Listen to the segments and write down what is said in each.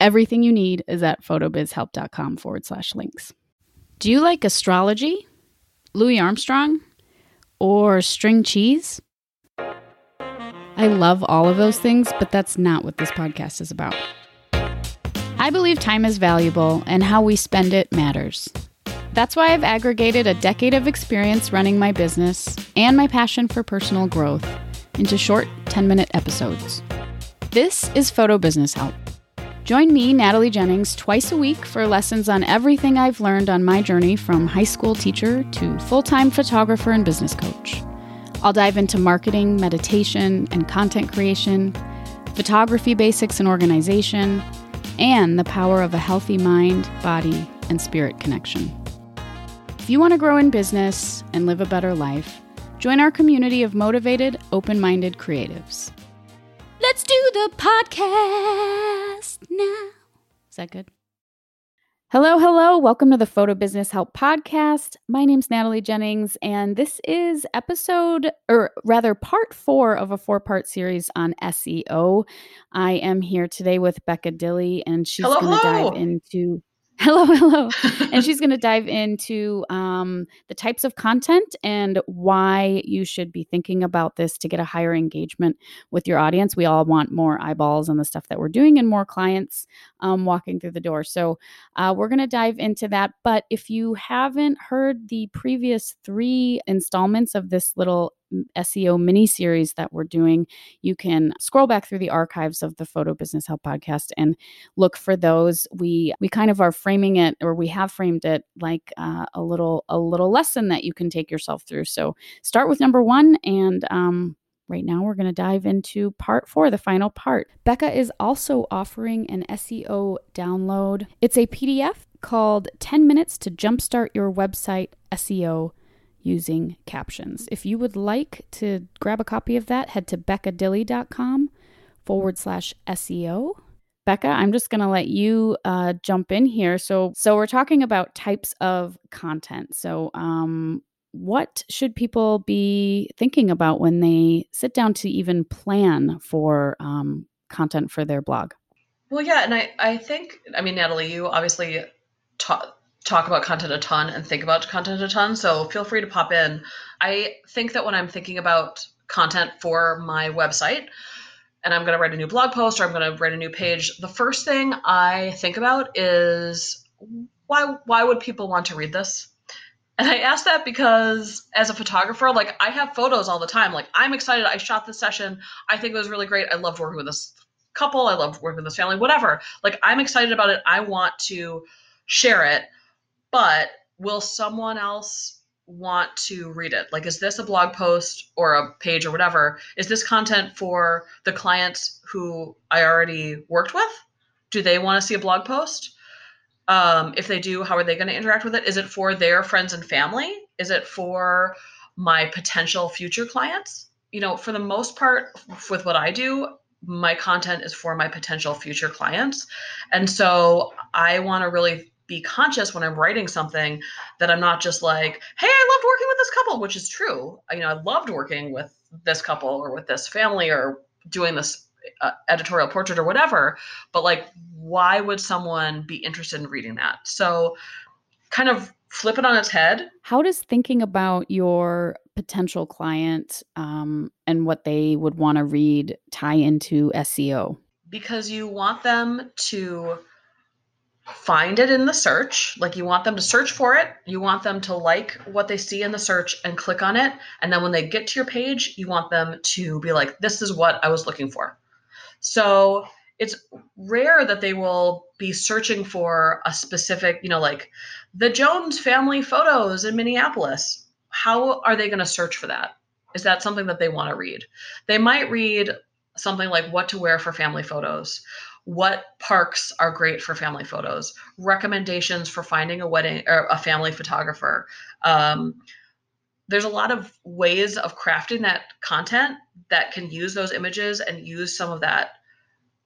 Everything you need is at photobizhelp.com forward slash links. Do you like astrology, Louis Armstrong, or string cheese? I love all of those things, but that's not what this podcast is about. I believe time is valuable and how we spend it matters. That's why I've aggregated a decade of experience running my business and my passion for personal growth into short 10 minute episodes. This is Photo Business Help Join me, Natalie Jennings, twice a week for lessons on everything I've learned on my journey from high school teacher to full time photographer and business coach. I'll dive into marketing, meditation, and content creation, photography basics and organization, and the power of a healthy mind, body, and spirit connection. If you want to grow in business and live a better life, join our community of motivated, open minded creatives. Let's do the podcast now. Is that good? Hello, hello. Welcome to the Photo Business Help Podcast. My name's Natalie Jennings, and this is episode, or rather, part four of a four part series on SEO. I am here today with Becca Dilley, and she's going to dive into Hello, hello. and she's going to dive into um, the types of content and why you should be thinking about this to get a higher engagement with your audience. We all want more eyeballs on the stuff that we're doing and more clients um, walking through the door. So, uh, we're going to dive into that. But if you haven't heard the previous three installments of this little SEO mini series that we're doing, you can scroll back through the archives of the Photo Business Help podcast and look for those. We we kind of are framing it, or we have framed it like uh, a little a little lesson that you can take yourself through. So start with number one, and um, right now we're going to dive into part four, the final part. Becca is also offering an SEO download. It's a PDF called 10 Minutes to Jumpstart Your Website SEO using captions. If you would like to grab a copy of that, head to beccadilley.com forward slash SEO. Becca, I'm just going to let you uh, jump in here. So, so we're talking about types of content. So, um, what should people be thinking about when they sit down to even plan for um, content for their blog? Well, yeah, and I, I think, I mean, Natalie, you obviously taught talk about content a ton and think about content a ton. So feel free to pop in. I think that when I'm thinking about content for my website, and I'm going to write a new blog post or I'm going to write a new page, the first thing I think about is why why would people want to read this? And I ask that because as a photographer, like I have photos all the time. Like I'm excited. I shot this session. I think it was really great. I loved working with this couple. I loved working with this family, whatever. Like I'm excited about it. I want to share it but will someone else want to read it? Like, is this a blog post or a page or whatever? Is this content for the clients who I already worked with? Do they want to see a blog post? Um, if they do, how are they going to interact with it? Is it for their friends and family? Is it for my potential future clients? You know, for the most part, with what I do, my content is for my potential future clients. And so I want to really be conscious when I'm writing something that I'm not just like, hey, I loved working with this couple, which is true. You know, I loved working with this couple or with this family or doing this uh, editorial portrait or whatever. But like, why would someone be interested in reading that? So, kind of flip it on its head. How does thinking about your potential client um, and what they would want to read tie into SEO? Because you want them to find it in the search. Like you want them to search for it. You want them to like what they see in the search and click on it. And then when they get to your page, you want them to be like, this is what I was looking for. So it's rare that they will be searching for a specific, you know, like the Jones family photos in Minneapolis. How are they going to search for that? Is that something that they want to read? They might read something like what to wear for family photos what parks are great for family photos, recommendations for finding a wedding or a family photographer. Um, there's a lot of ways of crafting that content that can use those images and use some of that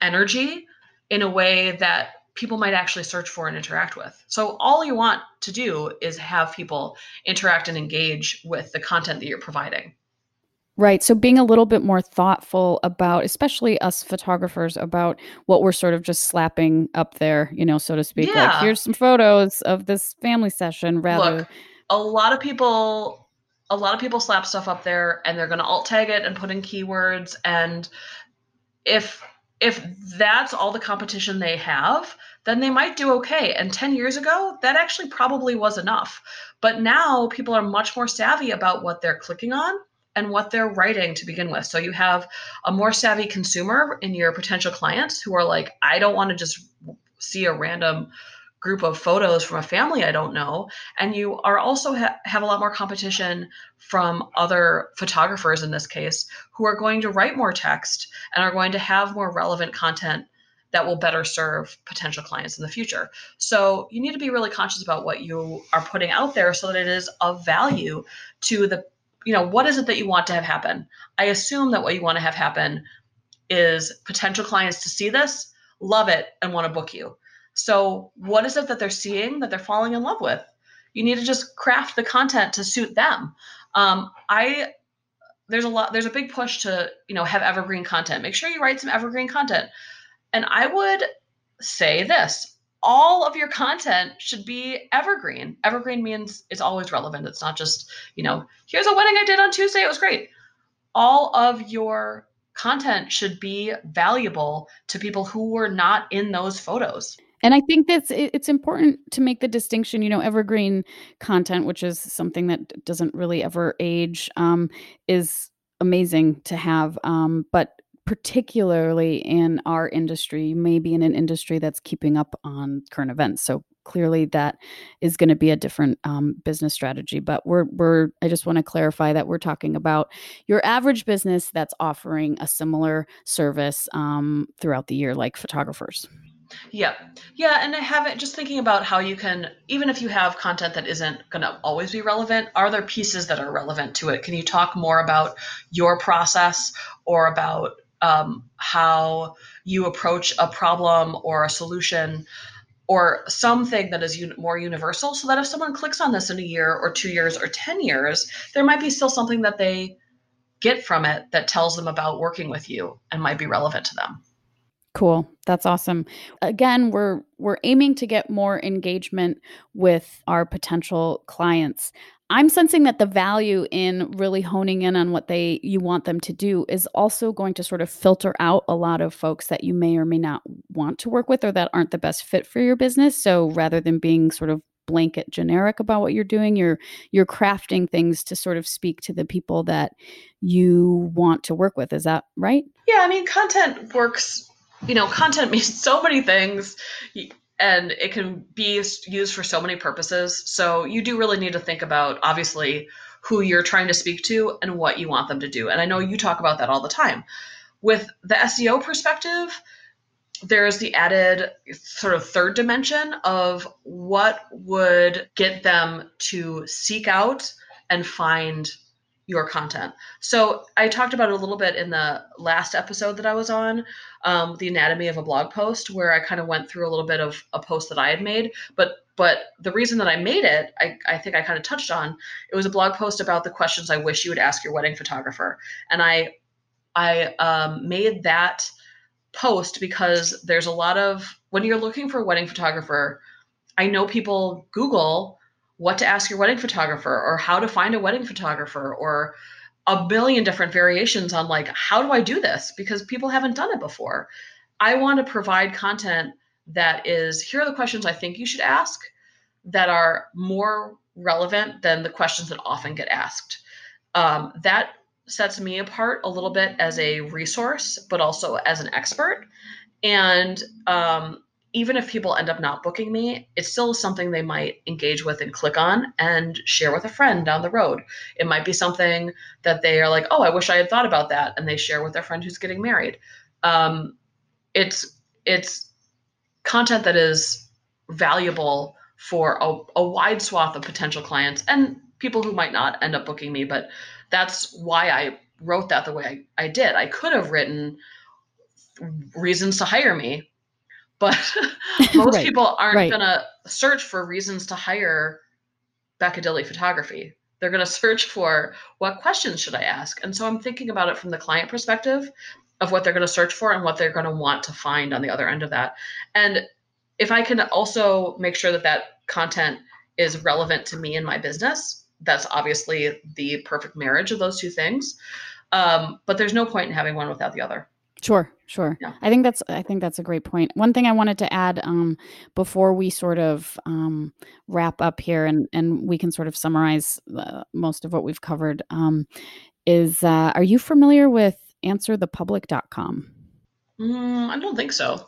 energy in a way that people might actually search for and interact with. So all you want to do is have people interact and engage with the content that you're providing. Right. So being a little bit more thoughtful about, especially us photographers, about what we're sort of just slapping up there, you know, so to speak. Yeah. Like, here's some photos of this family session rather. Look, a lot of people a lot of people slap stuff up there and they're going to alt tag it and put in keywords and if if that's all the competition they have then they might do okay and 10 years ago that actually probably was enough but now people are much more savvy about what they're clicking on and what they're writing to begin with so you have a more savvy consumer in your potential clients who are like i don't want to just see a random group of photos from a family I don't know. And you are also ha- have a lot more competition from other photographers in this case who are going to write more text and are going to have more relevant content that will better serve potential clients in the future. So you need to be really conscious about what you are putting out there so that it is of value to the you know what is it that you want to have happen? I assume that what you want to have happen is potential clients to see this, love it and want to book you so, what is it that they're seeing that they're falling in love with? You need to just craft the content to suit them. Um, I there's a lot there's a big push to you know have evergreen content. Make sure you write some evergreen content. And I would say this all of your content should be evergreen. Evergreen means it's always relevant. It's not just, you know, here's a wedding I did on Tuesday, it was great. All of your content should be valuable to people who were not in those photos. And I think that's it's important to make the distinction. You know, evergreen content, which is something that doesn't really ever age, um, is amazing to have. Um, but particularly in our industry, maybe in an industry that's keeping up on current events. So clearly, that is going to be a different um, business strategy. But we're we're I just want to clarify that we're talking about your average business that's offering a similar service um, throughout the year, like photographers. Yeah. Yeah. And I have it just thinking about how you can, even if you have content that isn't going to always be relevant, are there pieces that are relevant to it? Can you talk more about your process or about um, how you approach a problem or a solution? Or something that is un- more universal, so that if someone clicks on this in a year or two years or 10 years, there might be still something that they get from it that tells them about working with you and might be relevant to them. Cool. That's awesome. Again, we're we're aiming to get more engagement with our potential clients. I'm sensing that the value in really honing in on what they you want them to do is also going to sort of filter out a lot of folks that you may or may not want to work with or that aren't the best fit for your business. So rather than being sort of blanket generic about what you're doing, you're you're crafting things to sort of speak to the people that you want to work with. Is that right? Yeah, I mean content works you know, content means so many things and it can be used for so many purposes. So you do really need to think about obviously who you're trying to speak to and what you want them to do. And I know you talk about that all the time. With the SEO perspective, there's the added sort of third dimension of what would get them to seek out and find your content. So I talked about it a little bit in the last episode that I was on, um, the anatomy of a blog post, where I kind of went through a little bit of a post that I had made. But but the reason that I made it, I, I think I kind of touched on, it was a blog post about the questions I wish you would ask your wedding photographer, and I I um, made that post because there's a lot of when you're looking for a wedding photographer, I know people Google what to ask your wedding photographer or how to find a wedding photographer or a billion different variations on like how do I do this because people haven't done it before. I want to provide content that is here are the questions I think you should ask that are more relevant than the questions that often get asked. Um, that sets me apart a little bit as a resource, but also as an expert. And um, even if people end up not booking me, it's still something they might engage with and click on and share with a friend down the road. It might be something that they are like, oh, I wish I had thought about that. And they share with their friend who's getting married. Um, it's it's content that is valuable for a, a wide swath of potential clients and people who might not end up booking me. But that's why I wrote that the way I, I did. I could have written reasons to hire me, but most right. people aren't right. going to search for reasons to hire Becca Dilley Photography. They're going to search for what questions should I ask? And so I'm thinking about it from the client perspective of what they're going to search for and what they're going to want to find on the other end of that. And if I can also make sure that that content is relevant to me and my business, that's obviously the perfect marriage of those two things. Um, but there's no point in having one without the other. Sure, sure. Yeah. I think that's I think that's a great point. One thing I wanted to add um, before we sort of um, wrap up here, and and we can sort of summarize uh, most of what we've covered, um, is uh, are you familiar with AnswerThePublic.com? Mm, I don't think so.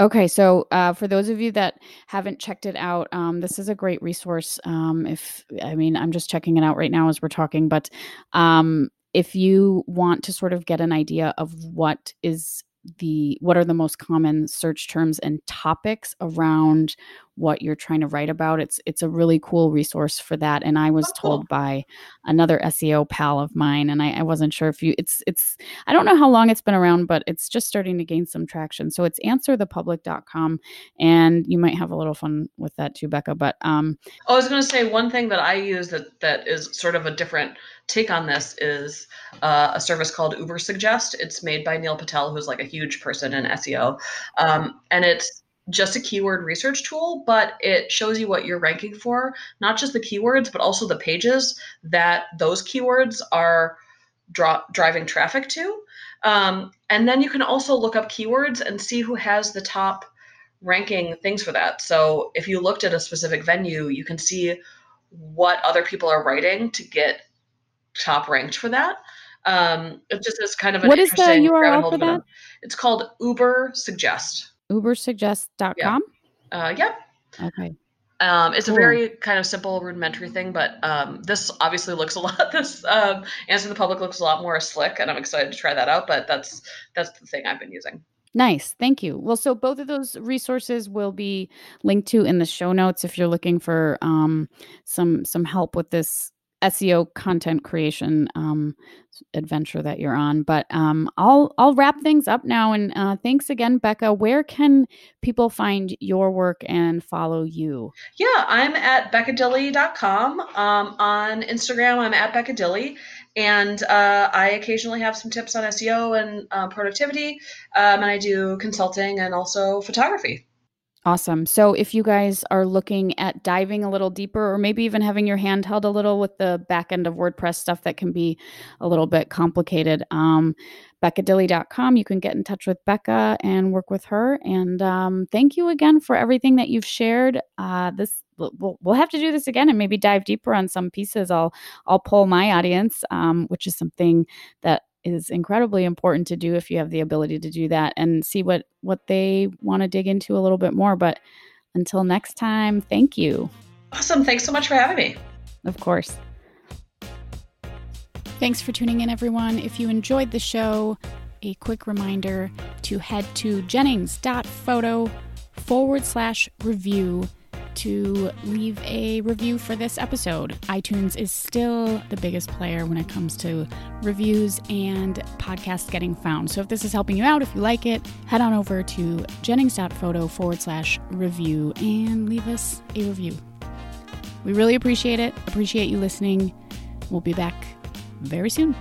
Okay, so uh, for those of you that haven't checked it out, um, this is a great resource. Um, if I mean, I'm just checking it out right now as we're talking, but um, if you want to sort of get an idea of what is the what are the most common search terms and topics around what you're trying to write about it's it's a really cool resource for that and i was oh, told by another seo pal of mine and I, I wasn't sure if you it's it's i don't know how long it's been around but it's just starting to gain some traction. So it's answerthepublic.com and you might have a little fun with that too becca but um i was going to say one thing that i use that that is sort of a different take on this is uh, a service called Ubersuggest. It's made by Neil Patel, who's like a huge person in SEO, um, and it's just a keyword research tool, but it shows you what you're ranking for, not just the keywords, but also the pages that those keywords are driving traffic to. Um, and then you can also look up keywords and see who has the top ranking things for that. So if you looked at a specific venue, you can see what other people are writing to get top ranked for that. Um, it just is kind of an what is the URL for that? It's called Ubersuggest. Ubersuggest.com. Yeah. Uh, yep. Okay. Um, it's cool. a very kind of simple rudimentary thing, but um, this obviously looks a lot. This um, answer the public looks a lot more slick, and I'm excited to try that out. But that's that's the thing I've been using. Nice. Thank you. Well, so both of those resources will be linked to in the show notes if you're looking for um, some some help with this SEO content creation um, adventure that you're on. But um, I'll I'll wrap things up now. And uh, thanks again, Becca. Where can people find your work and follow you? Yeah, I'm at beccadilley.com. Um, on Instagram, I'm at beccadilley. And uh, I occasionally have some tips on SEO and uh, productivity. Um, and I do consulting and also photography. Awesome. So if you guys are looking at diving a little deeper or maybe even having your hand held a little with the back end of WordPress stuff that can be a little bit complicated, um, beccadilley.com, you can get in touch with Becca and work with her. And um, thank you again for everything that you've shared. Uh, this we'll, we'll have to do this again and maybe dive deeper on some pieces. I'll I'll poll my audience, um, which is something that is incredibly important to do if you have the ability to do that and see what what they want to dig into a little bit more but until next time thank you. Awesome thanks so much for having me. Of course. Thanks for tuning in everyone. If you enjoyed the show a quick reminder to head to jennings.photo forward slash review to leave a review for this episode. iTunes is still the biggest player when it comes to reviews and podcasts getting found. So if this is helping you out, if you like it, head on over to jennings.photo forward slash review and leave us a review. We really appreciate it. Appreciate you listening. We'll be back very soon.